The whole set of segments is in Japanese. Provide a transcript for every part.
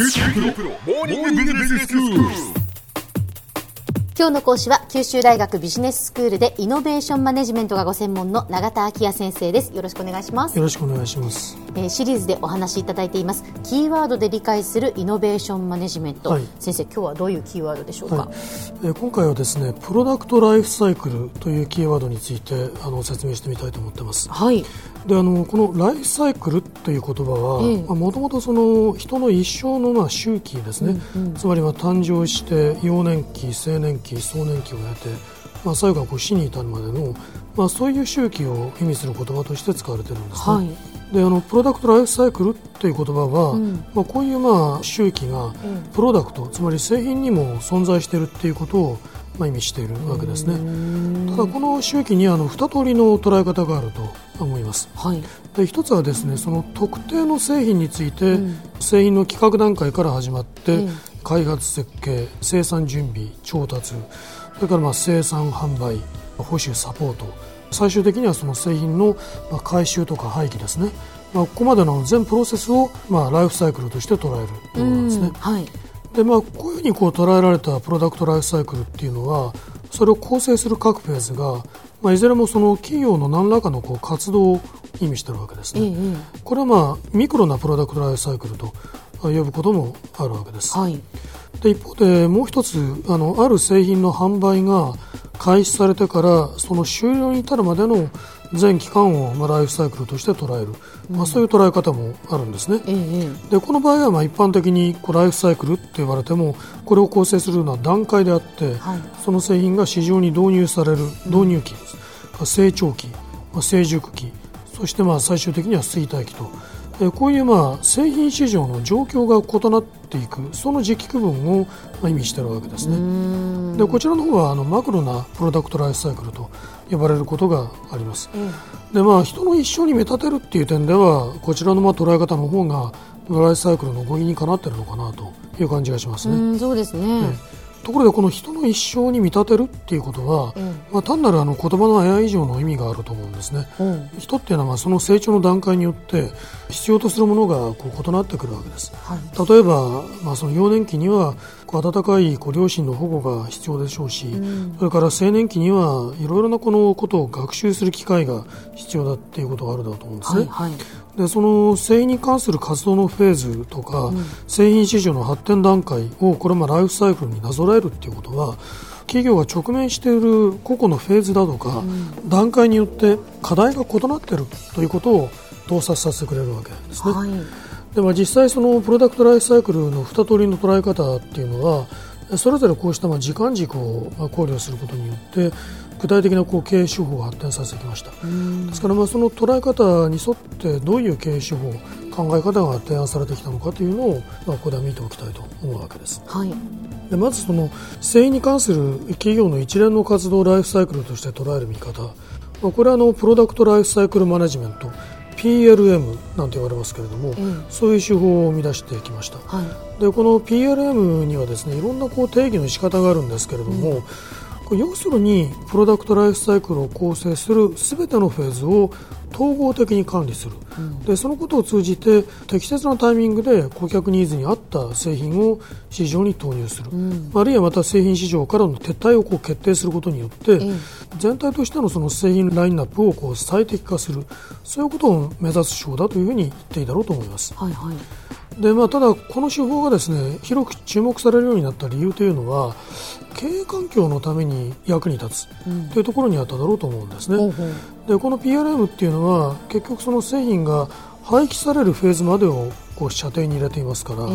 今日の講師は九州大学ビジネススクールでイノベーションマネジメントがご専門の永田晃也先生です。よろしくお願いします。よろしくお願いします。えーシリーズでお話しいただいています。キーワードで理解するイノベーションマネジメント、はい。先生今日はどういうキーワードでしょうか、はい。えー今回はですね、プロダクトライフサイクルというキーワードについてあの説明してみたいと思ってます。はいで、あのこのライフサイクルという言葉は、もともとその人の一生のまあ周期ですね。つまりは誕生して幼年期、青年期、壮年期を経て、まあ最後はこう死に至るまでのまあそういう周期を意味する言葉として使われているんですね。はい。であのプロダクトライフサイクルという言葉は、まあ、こういうまあ周期がプロダクト、つまり製品にも存在しているということをまあ意味しているわけですね。ただこの周期にあの2通りの捉え方があると思います。はい。で一つはですねその特定の製品について、製品の企画段階から始まって、ええ。開発設計生産準備調達それからまあ生産販売保守サポート。最終的にはその製品のまあ回収とか廃棄ですね、まあ、ここまでの全プロセスをまあライフサイクルとして捉えるものなんですね。はいでまあ、こういうふうにこう捉えられたプロダクトライフサイクルっていうのはそれを構成する各フェーズが、まあ、いずれもその企業の何らかのこう活動を意味しているわけですええね。これはまあミクロなプロダクトライフサイクルと呼ぶこともあるわけです。はいで一方でもう一つあのある製品の販売が開始されてからその終了に至るまでの全期間を、まあ、ライフサイクルとして捉える、まあ、そういう捉え方もあるんですね。ええでこの場合はまあ一般的にこうライフサイクルって言われてもこれを構成するような段階であって、はい。その製品が市場に導入される導入期、まあ成長期、まあ成熟期そしてまあ最終的には衰退期と、えーこういうまあ製品市場の状況が異なっていくその時期区分をまあ意味しているわけですね。でこちらの方はあのマクロなプロダクトライフサイクルと呼ばれることがあります。でまあ、人の一生に見立てるっていう点ではこちらのまあ捉え方の方がライフサイクルの語彙にかなっているのかなという感じがしますね。うんそうですね、ところでこの人の一生に見立てるっていうことは、まあ、単なるあの言葉のあや以上の意味があると思うんですね。うん人っていうのはまあその成長の段階によって必要とするものがこう異なってくるわけです。はい例えば、まあ、その幼年期には温かいこう両親の保護が必要でしょうし、それから青年期にはいろいろなこのことを学習する機会が必要だっていうことがあるだと思うんですね。はいはい。でその製品に関する活動のフェーズとか、製品市場の発展段階をこれまあライフサイクルになぞらえるっていうことは企業が直面している個々のフェーズだとか、段階によって課題が異なっているということを洞察させてくれるわけですね。はいでまあ、実際そのプロダクトライフサイクルの2通りの捉え方っていうのはそれぞれこうしたまあ時間軸をまあ考慮することによって具体的なこう経営手法を発展させてきました。ですからまあその捉え方に沿ってどういう経営手法考え方が提案されてきたのかというのをまあここでは見ておきたいと思うわけです。はい。でまずその製品に関する企業の一連の活動をライフサイクルとして捉える見方、まあ、これはあのプロダクトライフサイクルマネジメント PLM なんて言われますけれども、んそういう手法を生み出してきました。はい。でこの PLM にはですねいろんなこう定義の仕方があるんですけれども、これ要するにプロダクトライフサイクルを構成する全てのフェーズを統合的に管理する、でそのことを通じて適切なタイミングで顧客ニーズに合った製品を市場に投入する、あるいはまた製品市場からの撤退をこう決定することによって、全体としてのその製品ラインナップをこう最適化する。そういうことを目指す手法だというふうに言っていいだろうと思います。はいはいでまあ、ただ、この手法がですね広く注目されるようになった理由というのは経営環境のために役に立つというところにあっただろうと思うんですね。ほうほう。でこの PRM っていうのは結局その製品が廃棄されるフェーズまでをこう射程に入れていますから、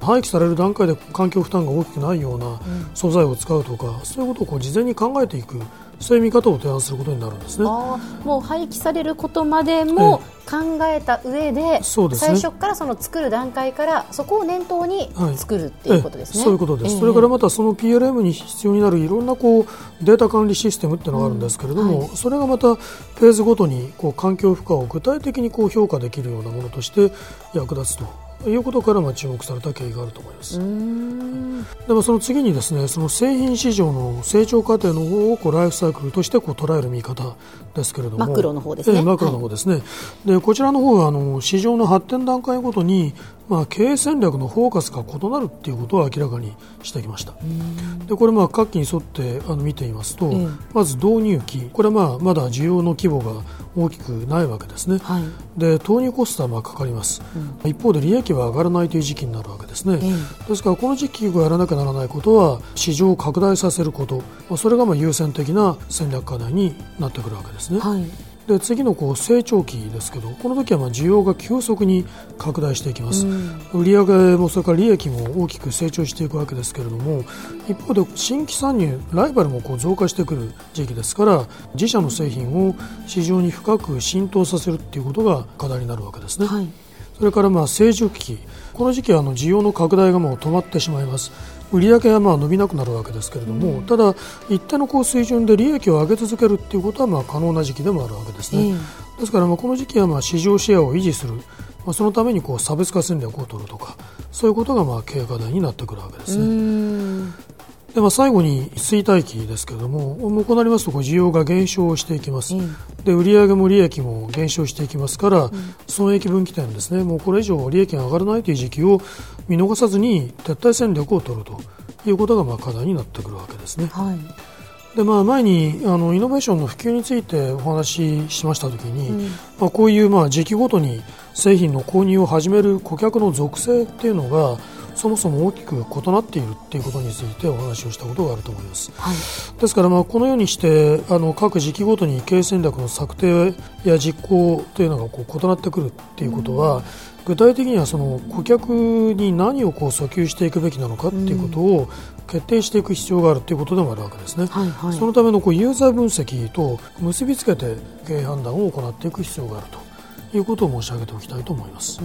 廃棄される段階で環境負担が大きくないような素材を使うとか、そういうことをこう事前に考えていくそういう見方を提案することになるんですね。もう廃棄されることまでも考えた上で、そうですね。最初からその作る段階からそこを念頭にはい。作るっていうことですね。ええそういうことです、ええ。それからまたその PLM に必要になるいろんなこうデータ管理システムっていうのがあるんですけれども、それがまたフェーズごとにこう環境負荷を具体的にこう評価できるようなものとして役立つということからまあ注目された経緯があると思います。でもその次にですねその製品市場の成長過程の方をこうライフサイクルとしてこう捉える見方ですけれども。マクロの方ですね。ええマクロの方ですね、でこちらの方はあの市場の発展段階ごとにまあ、経営戦略のフォーカスが異なるっていうことを明らかにしてきました。でこれまあ各期に沿ってあの見ていますと、まず導入期。これはまあまだ需要の規模が大きくないわけですね、はい、で投入コストはまあかかります、うん、一方で利益は上がらないという時期になるわけですね、ですからこの時期をやらなきゃならないことは市場を拡大させること、まあ、それがまあ優先的な戦略課題になってくるわけですね、はいで次のこう成長期ですけどこの時はまあ需要が急速に拡大していきます、うん、売上もそれから利益も大きく成長していくわけですけれども一方で新規参入ライバルもこう増加してくる時期ですから自社の製品を市場に深く浸透させるということが課題になるわけですね、はい、それからまあ成熟期この時期はあの需要の拡大がもう止まってしまいます。売上はまあ伸びなくなるわけですけれども、うん、ただ、一定のこう水準で利益を上げ続けるということはまあ可能な時期でもあるわけですね。うん、ですからまあこの時期はまあ市場シェアを維持する、まあ、そのためにこう差別化戦略を取るとかそういうことがまあ経営課題になってくるわけですね。でまあ、最後に衰退期ですけれども、もうこうなりますと需要が減少していきます、うん、で売上も利益も減少していきますから、うん、損益分岐点ですね、もうこれ以上利益が上がらないという時期を見逃さずに撤退戦略を取るということがまあ課題になってくるわけですね。はい。でまあ、前にあのイノベーションの普及についてお話ししましたときに、うん、まあ、こういうまあ時期ごとに製品の購入を始める顧客の属性っていうのがそもそも大きく異なっているということについてお話をしたことがあると思います、はい、ですからまあこのようにしてあの各時期ごとに経営戦略の策定や実行というのがこう異なってくるということは、うん、具体的にはその顧客に何をこう訴求していくべきなのかということを決定していく必要があるということでもあるわけですね、はいはい、そのためのこうユーザー分析と結びつけて経営判断を行っていく必要があるということを申し上げておきたいと思います。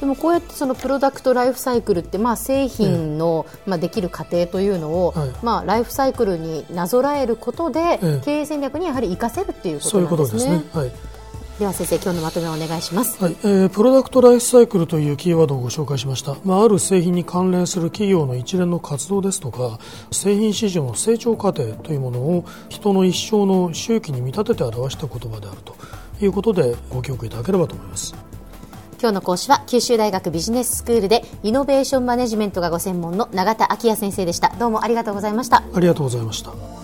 でもこうやってそのプロダクトライフサイクルって、まあ、製品の、ええ、まあ、できる過程というのを、はい、まあ、ライフサイクルになぞらえることで、え、経営戦略にやはり活かせるっていうことなんですね。そういうことですね、はい。では先生今日のまとめをお願いします、はい。えー、プロダクトライフサイクルというキーワードをご紹介しました、まあ、ある製品に関連する企業の一連の活動ですとか製品市場の成長過程というものを人の一生の周期に見立てて表した言葉であるということでご記憶いただければと思います。今日の講師は九州大学ビジネススクールでイノベーションマネジメントがご専門の永田昭也先生でした。どうもありがとうございました。ありがとうございました